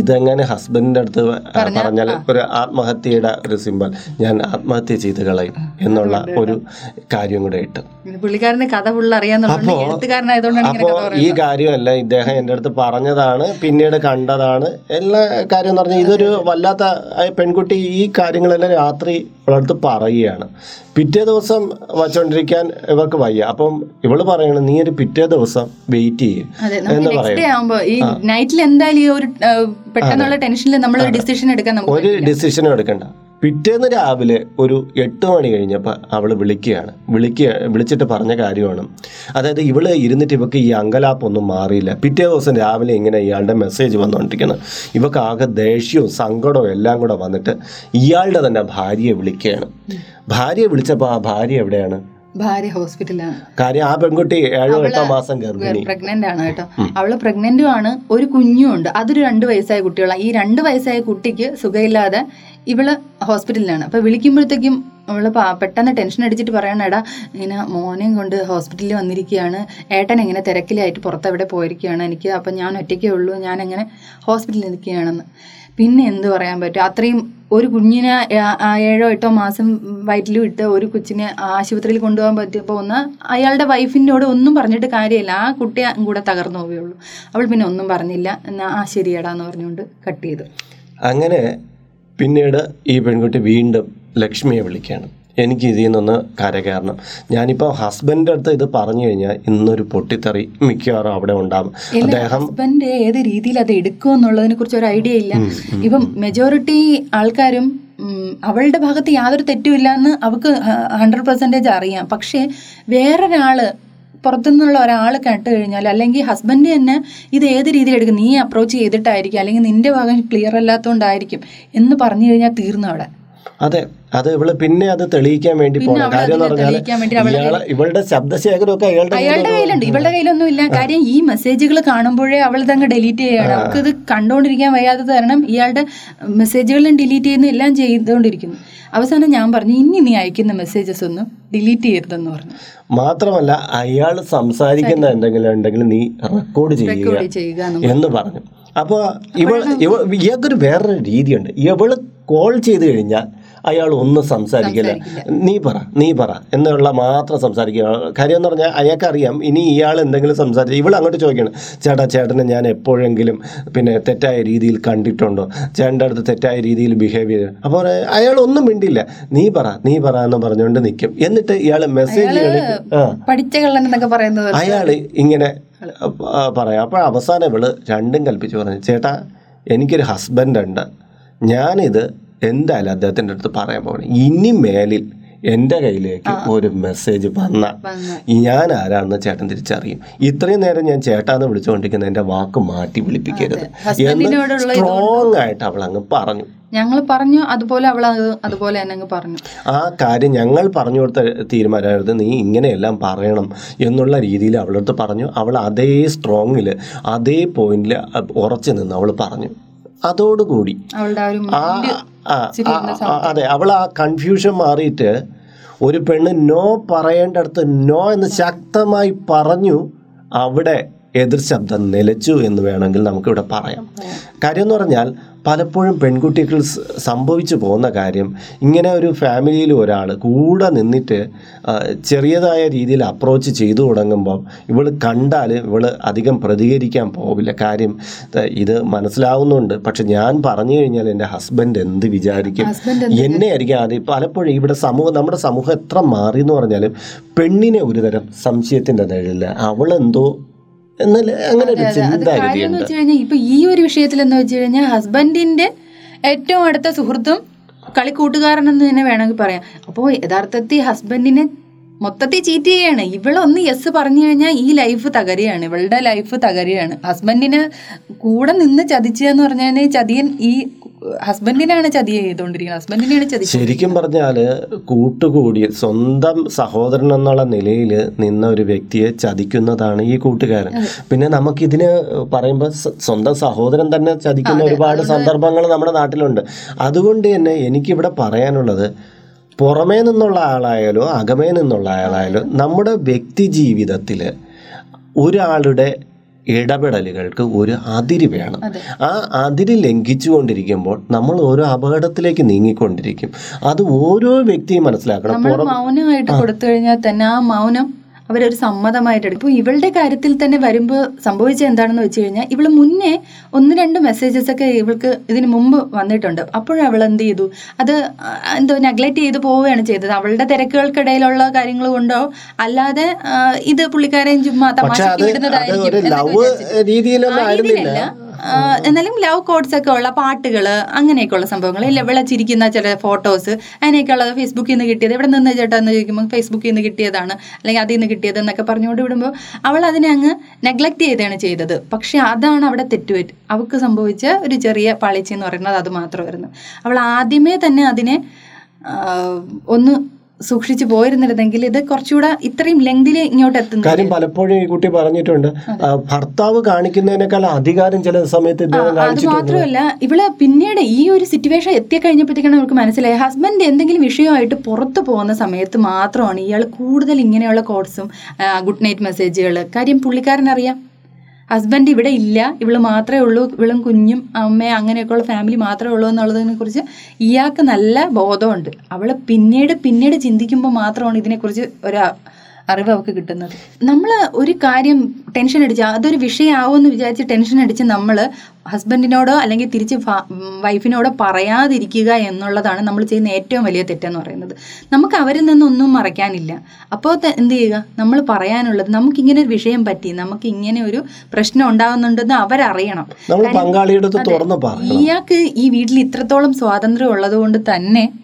ഇതെങ്ങനെ ഹസ്ബൻഡിന്റെ അടുത്ത് പറഞ്ഞാൽ ഒരു ആത്മഹത്യയുടെ ഒരു സിമ്പൽ ഞാൻ ആത്മഹത്യ ചെയ്ത് കളയും എന്നുള്ള ഒരു കാര്യം കൂടെ ഇട്ട്. പുള്ളിക്കാരന് കഥ കഥ ഈ കാര്യമല്ല ഇദ്ദേഹം എന്റെ അടുത്ത് പറഞ്ഞതാണ് പിന്നീട് കണ്ടതാണ്. എല്ലാ കാര്യം എന്ന് പറഞ്ഞാൽ ഇതൊരു വല്ലാത്ത പെൺകുട്ടി ഈ കാര്യങ്ങളെല്ലാം രാത്രി ഇവളടുത്ത് പറയുകയാണ്. പിറ്റേ ദിവസം വച്ചോണ്ടിരിക്കാൻ ഇവർക്ക് വയ്യ. അപ്പം ഇവൾ പറയണ നീ ഒരു പിറ്റേ ദിവസം വെയിറ്റ് ചെയ്യും. എന്ന് പറയുന്നത് നൈറ്റിൽ എന്തായാലും ഈ ഒരു പെട്ടെന്നുള്ള ടെൻഷനിൽ നമ്മൾ ഡിസിഷൻ എടുക്കാൻ നമുക്ക് ഒരു ഡിസിഷനും എടുക്കണ്ട. പിറ്റേന്ന് രാവിലെ ഒരു എട്ട് മണി കഴിഞ്ഞപ്പോൾ അവൾ വിളിക്കുകയാണ്. വിളിക്കുക വിളിച്ചിട്ട് പറഞ്ഞ കാര്യമാണ്. അതായത് ഇവൾ ഇരുന്നിട്ട് ഇവക്ക് ഈ അങ്കലാപ്പൊന്നും മാറിയില്ല. പിറ്റേ ദിവസം രാവിലെ ഇങ്ങനെ ഇയാളുടെ മെസ്സേജ് വന്നുകൊണ്ടിരിക്കുന്നത് ഇവക്ക് ആകെ ദേഷ്യവും സങ്കടവും എല്ലാം കൂടെ വന്നിട്ട് ഇയാളുടെ തന്നെ ഭാര്യയെ വിളിക്കുകയാണ്. ഭാര്യയെ വിളിച്ചപ്പോൾ ആ ഭാര്യ എവിടെയാണ്? ഭാര്യ ഹോസ്പിറ്റലാണ് കാര്യം ആ പെൺകുട്ടി ഏഴോ എട്ടോ മാസം പ്രഗ്നന്റ് ആണ് കേട്ടോ. അവൾ പ്രഗ്നന്റും ആണ് ഒരു കുഞ്ഞും ഉണ്ട്. അതൊരു രണ്ട് വയസ്സായ കുട്ടികളാണ് ഈ രണ്ട് വയസ്സായ കുട്ടിക്ക് സുഖമില്ലാതെ ഇവൾ ഹോസ്പിറ്റലിലാണ്. അപ്പൊ വിളിക്കുമ്പോഴത്തേക്കും അവൾ പെട്ടെന്ന് ടെൻഷൻ അടിച്ചിട്ട് പറയണ എടാ ഇങ്ങനെ മോനെയും കൊണ്ട് ഹോസ്പിറ്റലിൽ വന്നിരിക്കുകയാണ് ഏട്ടൻ ഇങ്ങനെ തിരക്കിലായിട്ട് പുറത്ത് എവിടെ പോയിരിക്കുകയാണ്? എനിക്ക് അപ്പം ഞാൻ ഒറ്റയ്ക്കേ ഉള്ളൂ. ഞാൻ അങ്ങനെ ഹോസ്പിറ്റലിൽ നിൽക്കുകയാണെന്ന്. പിന്നെ എന്ത് പറയാൻ പറ്റും? അത്രയും ഒരു കുഞ്ഞിനെ ഏഴോ എട്ടോ മാസം വയറ്റിൽ വിട്ട് ഒരു കൊച്ചിനെ ആശുപത്രിയിൽ കൊണ്ടുപോകാൻ പറ്റിയപ്പോൾ ഒന്ന് അയാളുടെ വൈഫിനോട് ഒന്നും പറഞ്ഞിട്ട് കാര്യമില്ല. ആ കുട്ടിയെ കൂടെ തകർന്നു പോവുകയുള്ളൂ. അവൾ പിന്നെ ഒന്നും പറഞ്ഞില്ല. എന്നാൽ ആ ശരിയടാന്ന് പറഞ്ഞുകൊണ്ട് കട്ട് ചെയ്തു. അങ്ങനെ പിന്നീട് ഈ പെൺകുട്ടി വീണ്ടും ലക്ഷ്മിയെ വിളിക്കുകയാണ്. എനിക്ക് ഇതിൽ നിന്ന് കരകയറണം. ഞാനിപ്പോൾ ഹസ്ബൻഡിന്റെ അടുത്ത് ഇത് പറഞ്ഞു കഴിഞ്ഞാൽ ഇന്നൊരു പൊട്ടിത്തെറി മിക്കവാറും അവിടെ ഉണ്ടാകും അദ്ദേഹം ഹസ്ബൻഡ് ഏത് രീതിയിൽ അത് എടുക്കും എന്നുള്ളതിനെ കുറിച്ച് ഒരു ഐഡിയ ഇല്ല. ഇപ്പം മെജോറിറ്റി ആൾക്കാരും അവളുടെ ഭാഗത്ത് യാതൊരു തെറ്റുമില്ല എന്ന് അവൾക്ക് ഹൺഡ്രഡ് പെർസെന്റേജ് അറിയാം. പക്ഷേ വേറൊരാൾ പുറത്തുനിന്നുള്ള ഒരാൾ കേട്ട് കഴിഞ്ഞാൽ അല്ലെങ്കിൽ ഹസ്ബൻഡ് തന്നെ ഇത് ഏത് രീതിയിൽ എടുക്കും? നീ അപ്രോച്ച് ചെയ്തിട്ടായിരിക്കും. അല്ലെങ്കിൽ നിന്റെ ഭാഗം ക്ലിയർ അല്ലാത്തതുകൊണ്ടായിരിക്കും എന്ന് പറഞ്ഞു കഴിഞ്ഞാൽ തീർന്നു അവിടെ. അതെ അത് ഇവൾ പിന്നെ അത് തെളിയിക്കാൻ വേണ്ടി പോകണം കാര്യം ഇയാളെ ഇവളുടെ ശബ്ദശേഖരമൊക്കെ അയാളുടെ അയാളുടെ കയ്യിലുണ്ട് ഇവളുടെ കയ്യിലൊന്നും ഇല്ല. കാര്യം ഈ മെസ്സേജുകൾ കാണുമ്പോഴേ അവൾ ഇതങ്ങ് ഡിലീറ്റ് ചെയ്യണം. അവൾക്ക് ഇത് കണ്ടുകൊണ്ടിരിക്കാൻ വയ്യാത്തത് കാരണം ഇയാളുടെ മെസ്സേജുകളും ഡിലീറ്റ് ചെയ്യുന്ന എല്ലാം ചെയ്തുകൊണ്ടിരിക്കുന്നു അവസാനം ഞാൻ പറഞ്ഞു ഇനി നീ അയക്കുന്ന മെസ്സേജസ് ഒന്നും ഡിലീറ്റ് ചെയ്യരുതെന്ന് പറഞ്ഞു. മാത്രമല്ല അയാൾ സംസാരിക്കുന്ന എന്തെങ്കിലും ഉണ്ടെങ്കിൽ നീ റെക്കോർഡ് ചെയ്യുക എന്ന് എന്ന് പറഞ്ഞു. അപ്പോൾ ഇവൾ ഇവ ഇയാൾക്കൊരു വേറൊരു രീതിയുണ്ട്. ഇവൾ കോൾ ചെയ്ത് കഴിഞ്ഞാൽ അയാൾ ഒന്നും സംസാരിക്കില്ല. നീ പറ നീ പറ. എന്നുള്ള മാത്രം സംസാരിക്കുക. കാര്യം എന്ന് പറഞ്ഞാൽ അയാൾക്കറിയാം ഇനി ഇയാൾ എന്തെങ്കിലും സംസാരിച്ചു ഇവൾ അങ്ങോട്ട് ചോദിക്കണം ചേട്ടാ ചേട്ടനെ ഞാൻ എപ്പോഴെങ്കിലും പിന്നെ തെറ്റായ രീതിയിൽ കണ്ടിട്ടുണ്ടോ? ചേട്ടന്റെ അടുത്ത് തെറ്റായ രീതിയിൽ ബിഹേവ് ചെയ്ത് അപ്പോൾ അയാൾ ഒന്നും മിണ്ടില്ല. നീ പറ നീ പറ എന്ന് പറഞ്ഞുകൊണ്ട് നിൽക്കും എന്നിട്ട് ഇയാൾ മെസ്സേജ് ആ. പഠിച്ച കള്ളൻ എന്നൊക്കെ പറയുന്നത് അയാൾ ഇങ്ങനെ പറയാം. അപ്പോൾ അവസാനം ഇവൾ രണ്ടും കൽപ്പിച്ച് പറഞ്ഞു ചേട്ടാ എനിക്കൊരു ഹസ്ബൻഡ് ഉണ്ട്. ഞാനിത് എന്തായാലും അദ്ദേഹത്തിന്റെ അടുത്ത് പറയാൻ പോകണം ഇനി മേലിൽ എന്റെ കയ്യിലേക്ക് ഒരു മെസ്സേജ് വന്ന ഞാൻ ആരാണെന്ന് ചേട്ടൻ തിരിച്ചറിയും. ഇത്രയും നേരം ഞാൻ ചേട്ടാന്ന് വിളിച്ചുകൊണ്ടിരിക്കുന്ന എന്റെ വാക്ക് മാറ്റി വിളിപ്പിക്കരുത്. എന്ന് സ്ട്രോങ് ആയിട്ട് അവൾ അങ്ങ് പറഞ്ഞു. ഞങ്ങൾ പറഞ്ഞു അതുപോലെ അവൾ അതുപോലെ തന്നെ അങ്ങ് പറഞ്ഞു. ആ കാര്യം ഞങ്ങൾ പറഞ്ഞു കൊടുത്ത തീരുമാനമായിരുന്നു. നീ ഇങ്ങനെയെല്ലാം പറയണം എന്നുള്ള രീതിയിൽ അവളടുത്ത് പറഞ്ഞു. അവൾ അതേ സ്ട്രോങ്ങിൽ അതേ പോയിന്റിൽ ഉറച്ചു നിന്ന് അവൾ പറഞ്ഞു. അതോടുകൂടി ആ, അതെ അവൾ ആ കൺഫ്യൂഷൻ മാറിയിട്ട് ഒരു പെണ്ണ് നോ പറയേണ്ടടുത്ത് നോ എന്ന് ശക്തമായി പറഞ്ഞു അവിടെ എതിർ ശബ്ദം നിലച്ചു എന്ന് വേണമെങ്കിൽ നമുക്കിവിടെ പറയാം. കാര്യം എന്ന് പറഞ്ഞാൽ പലപ്പോഴും പെൺകുട്ടികൾ സംഭവിച്ചു പോകുന്ന കാര്യം ഇങ്ങനെ ഒരു ഫാമിലിയിൽ ഒരാൾ കൂടെ നിന്നിട്ട് ചെറിയതായ രീതിയിൽ അപ്രോച്ച് ചെയ്തു തുടങ്ങുമ്പോൾ ഇവൾ കണ്ടാൽ ഇവൾ അധികം പ്രതികരിക്കാൻ പോവില്ല. കാര്യം ഇത് മനസ്സിലാവുന്നുണ്ട്. പക്ഷെ ഞാൻ പറഞ്ഞു കഴിഞ്ഞാൽ എന്റെ ഹസ്ബൻഡ് എന്ത് വിചാരിക്കും? എന്നെ ആയിരിക്കും ആദ്യം പലപ്പോഴും ഇവിടെ സമൂഹം നമ്മുടെ സമൂഹം എത്ര മാറി എന്ന് പറഞ്ഞാലും പെണ്ണിനെ ഒരുതരം സംശയത്തിന്റെ നിഴലിൽ അവളെന്തോ എന്നല്ല അങ്ങനെ ഒരു ചിന്താഗതിയുണ്ട്. ഇപ്പൊ ഈ ഒരു വിഷയത്തിൽ എന്ന് വെച്ച് കഴിഞ്ഞാൽ ഹസ്ബൻഡിന്റെ ഏറ്റവും അടുത്ത സുഹൃത്തും കളിക്കൂട്ടുകാരൻ എന്ന് തന്നെ വേണമെങ്കിൽ പറയാം. അപ്പോൾ യഥാർത്ഥത്തിൽ ഹസ്ബൻഡിനെ മൊത്തത്തിൽ ചീറ്റ് ചെയ്യാണ്. ഇവളൊന്ന് യെസ് പറഞ്ഞു കഴിഞ്ഞാൽ ഈ ലൈഫ് തകരുകയാണ്. ഇവളുടെ ലൈഫ് തകരുകയാണ്. ഹസ്ബൻഡിന് കൂടെ നിന്ന് ചതിച്ചതെന്ന് പറഞ്ഞാൽ ചതിയൻ ഈ ഹസ്ബൻഡിനാണ് ചതി ചെയ്തുകൊണ്ടിരിക്കുന്നത്. ഹസ്ബൻഡിനെയാണ് ചതി ശരിക്കും പറഞ്ഞാൽ കൂട്ടുകൂടി സ്വന്തം സഹോദരൻ എന്നുള്ള നിലയിൽ നിന്ന ഒരു വ്യക്തിയെ ചതിക്കുന്നതാണ് ഈ കൂട്ടുകാരൻ. പിന്നെ നമുക്കിതിന് പറയുമ്പോൾ സ്വന്തം സഹോദരൻ തന്നെ ചതിക്കുന്ന ഒരുപാട് സന്ദർഭങ്ങൾ നമ്മുടെ നാട്ടിലുണ്ട്. അതുകൊണ്ട് തന്നെ എനിക്കിവിടെ പറയാനുള്ളത് പുറമേ നിന്നുള്ള ആളായാലോ അകമേ നിന്നുള്ള ആളായാലോ നമ്മുടെ വ്യക്തി ജീവിതത്തിൽ ഒരാളുടെ ഇടപെടലുകൾക്ക് ഒരു അതിര് വേണം. ആ അതിര് ലംഘിച്ചുകൊണ്ടിരിക്കുമ്പോൾ നമ്മൾ ഓരോ അപകടത്തിലേക്ക് നീങ്ങിക്കൊണ്ടിരിക്കും. അത് ഓരോ വ്യക്തിയും മനസ്സിലാക്കണം. മൗനമായിട്ട് കൊടുത്തു കഴിഞ്ഞാൽ തന്നെ ആ മൗനം അവരൊരു സമ്മതമായിട്ട് എടുക്കും. ഇപ്പോൾ ഇവളുടെ കാര്യത്തിൽ തന്നെ വരുമ്പോൾ സംഭവിച്ച എന്താണെന്ന് വെച്ച് കഴിഞ്ഞാൽ ഇവൾ മുന്നേ ഒന്ന് രണ്ട് മെസ്സേജസ് ഒക്കെ ഇവൾക്ക് ഇതിന് മുമ്പ് വന്നിട്ടുണ്ട്. അപ്പോഴും അവൾ എന്ത് ചെയ്തു? അത് എന്തോ നെഗ്ലക്ട് ചെയ്ത് പോവുകയാണ് ചെയ്തത്. അവളുടെ തിരക്കുകൾക്കിടയിലുള്ള കാര്യങ്ങൾ കൊണ്ടോ അല്ലാതെ ഇത് പുള്ളിക്കാരെയും ചുമ്മാ തമാശ വിടുന്നതായിരിക്കും. രീതിയിലൊന്നും രീതിയിലല്ല എന്നാലും ലവ് കോഡ്സ് ഒക്കെ ഉള്ള പാട്ടുകൾ അങ്ങനെയൊക്കെയുള്ള സംഭവങ്ങൾ ഇല്ല വിളച്ചിരിക്കുന്ന ചില ഫോട്ടോസ് അതിനൊക്കെയുള്ളത് ഫേസ്ബുക്കിൽ നിന്ന് കിട്ടിയത്. ഇവിടെ നിന്ന് ചേട്ടാ എന്ന് ചോദിക്കുമ്പോൾ ഫേസ്ബുക്കിൽ നിന്ന് കിട്ടിയതാണ്. അല്ലെങ്കിൽ അതിൽ നിന്ന് കിട്ടിയത് എന്നൊക്കെ പറഞ്ഞുകൊണ്ട് വിടുമ്പോൾ അവൾ അതിനെ അങ്ങ് നെഗ്ലക്ട് ചെയ്താണ് ചെയ്തത്. പക്ഷെ അതാണ് അവിടെ തെറ്റുപറ്റ് അവൾക്ക് സംഭവിച്ച ഒരു ചെറിയ പാളിച്ചെന്ന് പറയുന്നത് അത് മാത്രമായിരുന്നു. അവൾ ആദ്യമേ തന്നെ അതിനെ ഒന്ന് സൂക്ഷിച്ചു പോയിരുന്നിരുന്നെങ്കിൽ ഇത് കുറച്ചുകൂടെ ഇത്രയും ലെങ്തിൽ ഇങ്ങോട്ട് എത്തുന്നു കാര്യം പലപ്പോഴും ഈ കുട്ടി പറഞ്ഞിട്ടുണ്ട് ഭർത്താവ് കാണിക്കുന്നതിനേക്കാൾ അധികാരം ചില സമയത്ത് അത് മാത്രമല്ല ഇവൾ പിന്നീട് ഈ ഒരു സിറ്റുവേഷൻ എത്തി കഴിഞ്ഞപ്പോഴത്തേക്കാണ് നമുക്ക് മനസ്സിലായി ഹസ്ബൻഡ് എന്തെങ്കിലും വിഷയമായിട്ട് പുറത്തു പോകുന്ന സമയത്ത് മാത്രമാണ് ഇയാൾ കൂടുതൽ ഇങ്ങനെയുള്ള കോഡ്സും ഗുഡ് നൈറ്റ് മെസ്സേജുകൾ കാര്യം പുള്ളിക്കാരൻ അറിയാം ഹസ്ബൻഡ് ഇവിടെ ഇല്ല. ഇവൾ മാത്രമേ ഉള്ളൂ. ഇവളും കുഞ്ഞും അമ്മയും അങ്ങനെയൊക്കെയുള്ള ഫാമിലി മാത്രമേ ഉള്ളൂ എന്നുള്ളതിനെ കുറിച്ച് ഇയാൾക്ക് നല്ല ബോധമുണ്ട്. അവൾ പിന്നീട് പിന്നീട് ചിന്തിക്കുമ്പോൾ മാത്രമാണ് ഇതിനെക്കുറിച്ച് ഒരു അറിവ് അവൾക്ക് കിട്ടുന്നത്. നമ്മൾ ഒരു കാര്യം ടെൻഷൻ അടിച്ച് അതൊരു വിഷയമാവുമെന്ന് വിചാരിച്ച് ടെൻഷൻ അടിച്ച് നമ്മൾ ഹസ്ബൻഡിനോടോ അല്ലെങ്കിൽ തിരിച്ച് വൈഫിനോടോ പറയാതിരിക്കുക എന്നുള്ളതാണ് നമ്മൾ ചെയ്യുന്ന ഏറ്റവും വലിയ തെറ്റെന്ന് പറയുന്നത്. നമുക്ക് അവരിൽ നിന്നൊന്നും മറയ്ക്കാനില്ല. അപ്പോൾ എന്ത് ചെയ്യുക? നമ്മൾ പറയാനുള്ളത് നമുക്കിങ്ങനെ ഒരു വിഷയം പറ്റി നമുക്ക് ഇങ്ങനെ ഒരു പ്രശ്നം ഉണ്ടാകുന്നുണ്ടെന്ന് അവരറിയണം. ഇയാൾക്ക് ഈ വീട്ടിൽ ഇത്രത്തോളം സ്വാതന്ത്ര്യം ഉള്ളത് കൊണ്ട് തന്നെ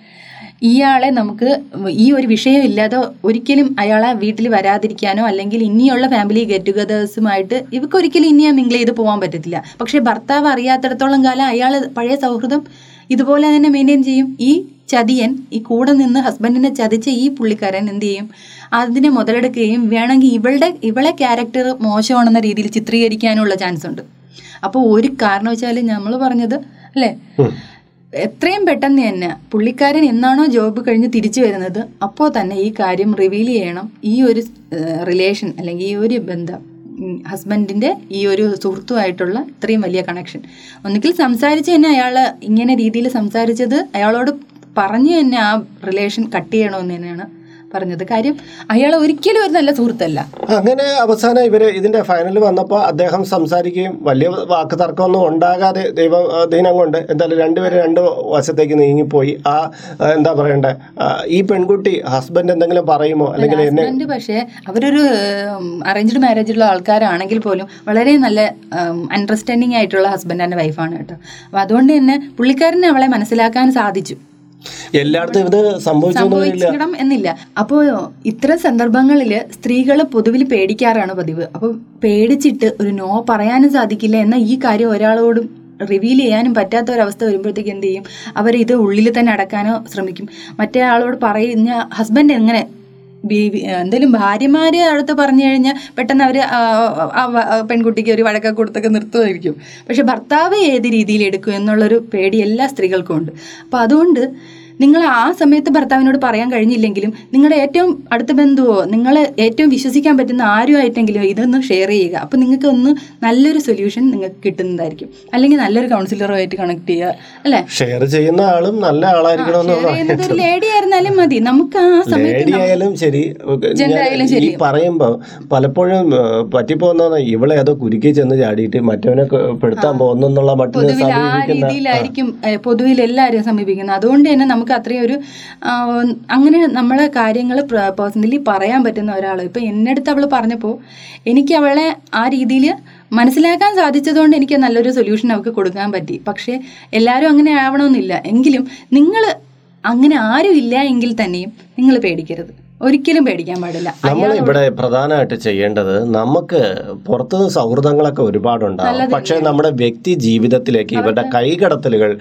ഇയാളെ നമുക്ക് ഈ ഒരു വിഷയമില്ലാതെ ഒരിക്കലും അയാളെ വീട്ടിൽ വരാതിരിക്കാനോ അല്ലെങ്കിൽ ഇനിയുള്ള ഫാമിലി ഗെറ്റ് ടുഗദേഴ്സുമായിട്ട് ഇവർക്ക് ഒരിക്കലും ഇനി മിങ്കിൾ ചെയ്ത് പോകാൻ പറ്റത്തില്ല. പക്ഷേ ഭർത്താവ് അറിയാത്തിടത്തോളം കാലം അയാൾ പഴയ സൗഹൃദം ഇതുപോലെ തന്നെ മെയിന്റെയിൻ ചെയ്യും. ഈ ചതിയൻ ഈ കൂടെ നിന്ന് ഹസ്ബൻഡിനെ ചതിച്ച ഈ പുള്ളിക്കാരൻ എന്ത് ചെയ്യും? അതിനെ മുതലെടുക്കുകയും വേണമെങ്കിൽ ഇവളുടെ ഇവളെ ക്യാരക്ടർ മോശമാണെന്ന രീതിയിൽ ചിത്രീകരിക്കാനുള്ള ചാൻസ് ഉണ്ട്. അപ്പോൾ ഒരു കാരണവെച്ചാൽ നമ്മൾ പറഞ്ഞത് അല്ലേ. എത്രയും പെട്ടെന്ന് തന്നെ പുള്ളിക്കാരൻ എന്നാണോ ജോബ് കഴിഞ്ഞ് തിരിച്ചു വരുന്നത് അപ്പോൾ തന്നെ ഈ കാര്യം റിവീൽ ചെയ്യണം. ഈ ഒരു റിലേഷൻ അല്ലെങ്കിൽ ഈ ഒരു ബന്ധം ഹസ്ബൻഡിന്റെ ഈ ഒരു സുഹൃത്തുമായിട്ടുള്ള ഇത്രയും വലിയ കണക്ഷൻ ഒന്നുകിൽ സംസാരിച്ച് തന്നെ അയാൾ ഇങ്ങനെ രീതിയിൽ സംസാരിച്ചത് അയാളോട് പറഞ്ഞു തന്നെ ആ റിലേഷൻ കട്ട് ചെയ്യണമെന്ന് തന്നെയാണ്. പറഞ്ഞത്. കാര്യം അയാൾ ഒരിക്കലും ഒരു നല്ല സുഹൃത്തല്ല. അങ്ങനെ അവസാനം ഇവർ ഇതിന്റെ ഫൈനൽ വന്നപ്പോൾ അദ്ദേഹം സംസാരിക്കുകയും വലിയ വാക്ക് തർക്കമൊന്നും ഉണ്ടാകാതെ ദൈവ ദൈനം കൊണ്ട് എന്തായാലും രണ്ടുപേരും രണ്ട് വശത്തേക്ക് നീങ്ങിപ്പോയി. ആ എന്താ പറയണ്ടേ? ഈ പെൺകുട്ടി ഹസ്ബൻഡ് എന്തെങ്കിലും പറയുമോ? അല്ലെങ്കിൽ ഹസ്ബൻഡ് പക്ഷേ അവരൊരു അറേഞ്ച്ഡ് മാരേജുള്ള ആൾക്കാരാണെങ്കിൽ പോലും വളരെ നല്ല അണ്ടർസ്റ്റാൻഡിങ് ആയിട്ടുള്ള ഹസ്ബൻഡ് ആൻഡ് വൈഫാണ് കേട്ടോ. അപ്പോൾ അതുകൊണ്ട് തന്നെ പുള്ളിക്കാരനെ അവളെ മനസ്സിലാക്കാൻ സാധിച്ചു. എല്ലായിടത്തും ഇത് സംഭവിച്ചിടം എന്നില്ല. അപ്പോൾ ഇത്തരം സന്ദർഭങ്ങളിൽ സ്ത്രീകൾ പൊതുവിൽ പേടിക്കാറാണ് പതിവ്. അപ്പോൾ പേടിച്ചിട്ട് ഒരു നോ പറയാനും സാധിക്കില്ല എന്ന ഈ കാര്യം ഒരാളോടും റിവീൽ ചെയ്യാനും പറ്റാത്ത ഒരവസ്ഥ വരുമ്പോഴത്തേക്ക് എന്ത് ചെയ്യും? അവർ ഇത് ഉള്ളിൽ തന്നെ അടക്കാനോ ശ്രമിക്കും. മറ്റേ ആളോട് പറയുന്ന ഹസ്ബൻഡ് എങ്ങനെ ബേബി എന്തെങ്കിലും ഭാര്യമാര് അടുത്ത് പറഞ്ഞു കഴിഞ്ഞാൽ പെട്ടെന്ന് അവർ പെൺകുട്ടിക്ക് ഒരു വഴക്കൊക്കെ കൊടുത്തൊക്കെ നിർത്തുമായിരിക്കും. പക്ഷെ ഭർത്താവ് ഏത് രീതിയിൽ എടുക്കും എന്നുള്ളൊരു പേടി എല്ലാ സ്ത്രീകൾക്കും ഉണ്ട്. അപ്പോൾ അതുകൊണ്ട് നിങ്ങൾ ആ സമയത്ത് ഭർത്താവിനോട് പറയാൻ കഴിഞ്ഞില്ലെങ്കിലും നിങ്ങളുടെ ഏറ്റവും അടുത്ത ബന്ധുവോ നിങ്ങളെ ഏറ്റവും വിശ്വസിക്കാൻ പറ്റുന്ന ആരുമായിട്ടെങ്കിലും ഇതൊന്ന് ഷെയർ ചെയ്യുക. അപ്പോൾ നിങ്ങൾക്ക് ഒന്ന് നല്ലൊരു സൊല്യൂഷൻ നിങ്ങൾക്ക് കിട്ടുന്നതായിരിക്കും. അല്ലെങ്കിൽ നല്ലൊരു കൗൺസിലറോ ആയിട്ട് കണക്ട് ചെയ്യുക അല്ലേ? ഷെയർ ചെയ്യുന്ന ആളും നല്ല ഒരു ലേഡി ആയിരുന്നാലും മതി. നമുക്ക് ആ സമയത്ത് ആയാലും ശരി. ഈ പറയുമ്പോൾ പലപ്പോഴും പറ്റിപ്പോകുന്ന ഇവളെ ഏതോ കുരുക്കി ചെന്ന് ചാടിയിട്ട് മറ്റവനെ പെടുത്താൻ പോകുന്നുള്ള മട്ടിൽ സമീപിക്കുന്ന രീതിയിലായിരിക്കും പൊതുവിൽ എല്ലാവരും സമീപിക്കുന്നത്. അതുകൊണ്ട് തന്നെ നമുക്ക് അത്രയും ഒരു അങ്ങനെ നമ്മളെ കാര്യങ്ങൾ പേഴ്സണലി പറയാൻ പറ്റുന്ന ഒരാൾ ഇപ്പം എന്റെ അടുത്ത് അവൾ പറഞ്ഞപ്പോൾ എനിക്ക് അവളെ ആ രീതിയിൽ മനസ്സിലാക്കാൻ സാധിച്ചതുകൊണ്ട് എനിക്ക് നല്ലൊരു സൊല്യൂഷൻ അവൾക്ക് കൊടുക്കാൻ പറ്റി. പക്ഷേ എല്ലാവരും അങ്ങനെ ആവണമെന്നില്ല. എങ്കിലും നിങ്ങൾ അങ്ങനെ ആരും ഇല്ല എങ്കിൽ തന്നെയും നിങ്ങൾ പേടിക്കരുത്. ഒരിക്കലും പേടിക്കാൻ പാടില്ല. നമ്മൾ ഇവിടെ പ്രധാനമായിട്ട് ചെയ്യേണ്ടത് നമുക്ക് പുറത്തുനിന്ന് സൗഹൃദങ്ങളൊക്കെ ഒരുപാടുണ്ടാകും പക്ഷെ നമ്മുടെ വ്യക്തി ജീവിതത്തിലേക്ക് ഇവരുടെ കൈകടത്തലുകൾ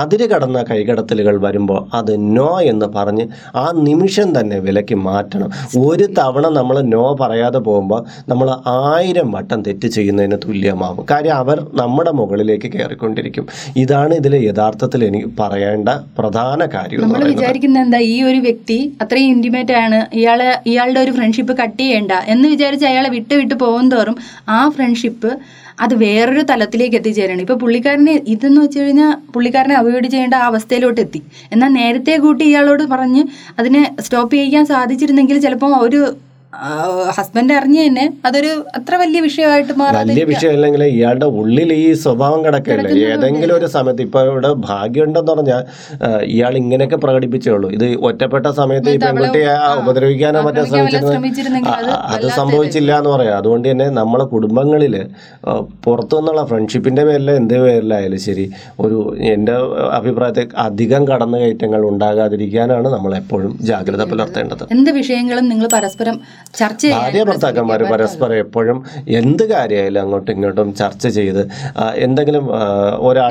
അതിര് കടന്ന കൈകടത്തലുകൾ വരുമ്പോൾ അത് നോ എന്ന് പറഞ്ഞ് ആ നിമിഷം തന്നെ വിലക്ക് മാറ്റണം. ഒരു തവണ നമ്മൾ നോ പറയാതെ പോകുമ്പോൾ നമ്മൾ ആയിരം വട്ടം തെറ്റ് ചെയ്യുന്നതിന് തുല്യമാവും. കാര്യം അവർ നമ്മുടെ മുകളിലേക്ക് കയറിക്കൊണ്ടിരിക്കും. ഇതാണ് ഇതിലെ യഥാർത്ഥത്തിൽ എനിക്ക് പറയേണ്ട പ്രധാന കാര്യം നമ്മൾ വിചാരിക്കുന്ന എന്താ? ഈ ഒരു വ്യക്തി അത്രയും ഇന്റിമേറ്റ് ആണ്. ഇയാളെ ഇയാളുടെ ഒരു ഫ്രണ്ട്ഷിപ്പ് കട്ട് ചെയ്യേണ്ട എന്ന് വിചാരിച്ച് അയാളെ വിട്ട് വിട്ട് പോകും തോറും ആ ഫ്രണ്ട്ഷിപ്പ് അത് വേറൊരു തലത്തിലേക്ക് എത്തിച്ചേരണം. ഇപ്പോൾ പുള്ളിക്കാരനെ ഇതെന്ന് വെച്ച് കഴിഞ്ഞാൽ പുള്ളിക്കാരനെ അവോയ്ഡ് ചെയ്യേണ്ട ആ അവസ്ഥയിലോട്ട് എത്തി. എന്നാൽ നേരത്തെ കൂട്ടി ഇയാളോട് പറഞ്ഞ് അതിനെ സ്റ്റോപ്പ് ചെയ്യാൻ സാധിച്ചിരുന്നെങ്കിൽ ചിലപ്പോൾ ഒരു ഹസ്ബൻഡ് അറിഞ്ഞു തന്നെ അതൊരു അത്ര വലിയ വിഷയമായിട്ട് വലിയ വലിയ വിഷയമല്ലെങ്കിൽ ഇയാളുടെ ഉള്ളിൽ ഈ സ്വഭാവം കിടക്കല്ലേ ഏതെങ്കിലും ഒരു സമയത്ത് ഇപ്പൊ ഇവിടെ ഭാഗ്യമുണ്ടെന്ന് പറഞ്ഞാൽ ഇയാൾ ഇങ്ങനെയൊക്കെ പ്രകടിപ്പിച്ചേ ഉള്ളൂ ഇത് ഒറ്റപ്പെട്ട സമയത്ത് ഈ പെൺകുട്ടിയെ ഉപദ്രവിക്കാനോ മറ്റോ ശ്രമിച്ചിരുന്നു അത് അത് സംഭവിച്ചില്ല എന്ന് പറയാം. അതുകൊണ്ട് തന്നെ നമ്മളെ കുടുംബങ്ങളിൽ പുറത്തുനിന്നുള്ള ഫ്രണ്ട്ഷിപ്പിന്റെ പേരിൽ എന്ത് പേരിലായാലും ശരി ഒരു എന്റെ അഭിപ്രായത്തിൽ അധികം കടന്നുകയറ്റങ്ങൾ ഉണ്ടാകാതിരിക്കാനാണ് നമ്മൾ എപ്പോഴും ജാഗ്രത പുലർത്തേണ്ടത്. എന്ത് വിഷയങ്ങളും നിങ്ങൾ പരസ്പരം ചർച്ച ഭാര്യ ഭർത്താക്കന്മാർ പരസ്പരം എപ്പോഴും എന്ത് കാര്യമായാലും അങ്ങോട്ടും ഇങ്ങോട്ടും ചർച്ച ചെയ്ത് എന്തെങ്കിലും ഒരാൾ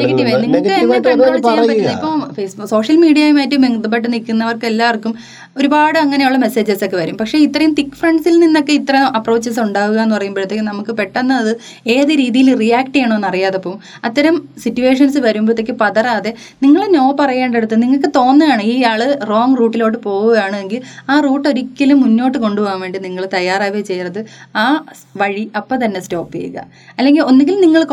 സോഷ്യൽ മീഡിയയുമായിട്ട് ബന്ധപ്പെട്ട് നിൽക്കുന്നവർക്ക് എല്ലാവർക്കും ഒരുപാട് അങ്ങനെയുള്ള മെസ്സേജസ് ഒക്കെ വരും. പക്ഷേ ഇത്രയും തിക് ഫ്രണ്ട്സിൽ നിന്നൊക്കെ ഇത്ര അപ്രോച്ചസ് ഉണ്ടാവുക എന്ന് പറയുമ്പോഴത്തേക്കും നമുക്ക് പെട്ടെന്ന് അത് ഏത് രീതിയിൽ റിയാക്ട് ചെയ്യണമെന്ന് അറിയാതെ പോകും. അത്തരം സിറ്റുവേഷൻസ് വരുമ്പോഴത്തേക്ക് പതറാതെ നിങ്ങൾ നോ പറയേണ്ടടുത്ത് നിങ്ങൾക്ക് തോന്നുകയാണ് ഈ ആൾ റോങ് റൂട്ടിലോട്ട് പോവുകയാണെങ്കിൽ ആ റൂട്ട് ഒരിക്കലും മുന്നോട്ട് കൊണ്ടുപോകാൻ വേണ്ടി നിങ്ങൾ തയ്യാറാവുകയോ ചെയ്യരുത്. ആ വഴി അപ്പം തന്നെ സ്റ്റോപ്പ് ചെയ്യുക. അല്ലെങ്കിൽ ഒന്നുകിൽ നിങ്ങൾ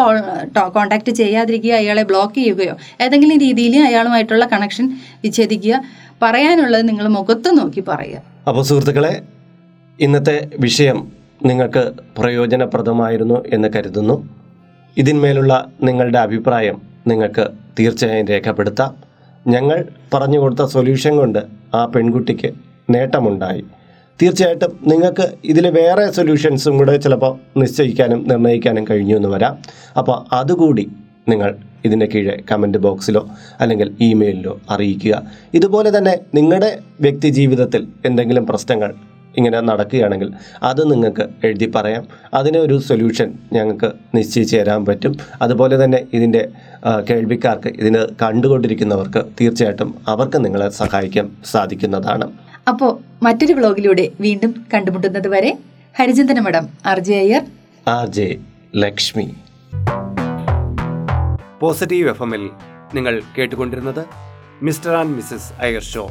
കോൺടാക്ട് ചെയ്യാതിരിക്കുക അയാളെ ബ്ലോക്ക് ചെയ്യുകയോ ഏതെങ്കിലും രീതിയിൽ അയാളുമായിട്ടുള്ള കണക്ഷൻ വിച്ഛേദിക്കുക. പറയാനുള്ളത് നിങ്ങൾ മുഖത്ത് നോക്കി പറയുക. അപ്പോൾ സുഹൃത്തുക്കളെ ഇന്നത്തെ വിഷയം നിങ്ങൾക്ക് പ്രയോജനപ്രദമായിരുന്നു എന്ന് കരുതുന്നു. ഇതിന്മേലുള്ള നിങ്ങളുടെ അഭിപ്രായം നിങ്ങൾക്ക് തീർച്ചയായും രേഖപ്പെടുത്താം. ഞങ്ങൾ പറഞ്ഞു കൊടുത്ത സൊല്യൂഷൻ കൊണ്ട് ആ പെൺകുട്ടിക്ക് നേട്ടമുണ്ടായി. തീർച്ചയായിട്ടും നിങ്ങൾക്ക് ഇതിൽ വേറെ സൊല്യൂഷൻസും കൂടെ ചിലപ്പോൾ നിശ്ചയിക്കാനും നിർണയിക്കാനും കഴിഞ്ഞു എന്ന് വരാം. അപ്പോൾ അതുകൂടി നിങ്ങൾ ഇതിന്റെ കീഴെ കമന്റ് ബോക്സിലോ അല്ലെങ്കിൽ ഇമെയിലിലോ അറിയിക്കുക. ഇതുപോലെ തന്നെ നിങ്ങളുടെ വ്യക്തി ജീവിതത്തിൽ എന്തെങ്കിലും പ്രശ്നങ്ങൾ ഇങ്ങനെ നടക്കുകയാണെങ്കിൽ അത് നിങ്ങൾക്ക് എഴുതി പറയാം. അതിന് ഒരു സൊല്യൂഷൻ ഞങ്ങൾക്ക് നിശ്ചയിച്ച് തരാൻ പറ്റും. അതുപോലെ തന്നെ ഇതിന്റെ കേൾവിക്കാർക്ക് ഇതിന് കണ്ടുകൊണ്ടിരിക്കുന്നവർക്ക് തീർച്ചയായിട്ടും അവർക്ക് നിങ്ങളെ സഹായിക്കാൻ സാധിക്കുന്നതാണ്. അപ്പോൾ മറ്റൊരു വ്ളോഗിലൂടെ വീണ്ടും കണ്ടുമുട്ടുന്നത് വരെ Harichandana Madom R J Iyer. R J Lakshmi. Positive F എമ്മിൽ നിങ്ങൾ കേട്ടുകൊണ്ടിരുന്നത് mister and missus Iyer show.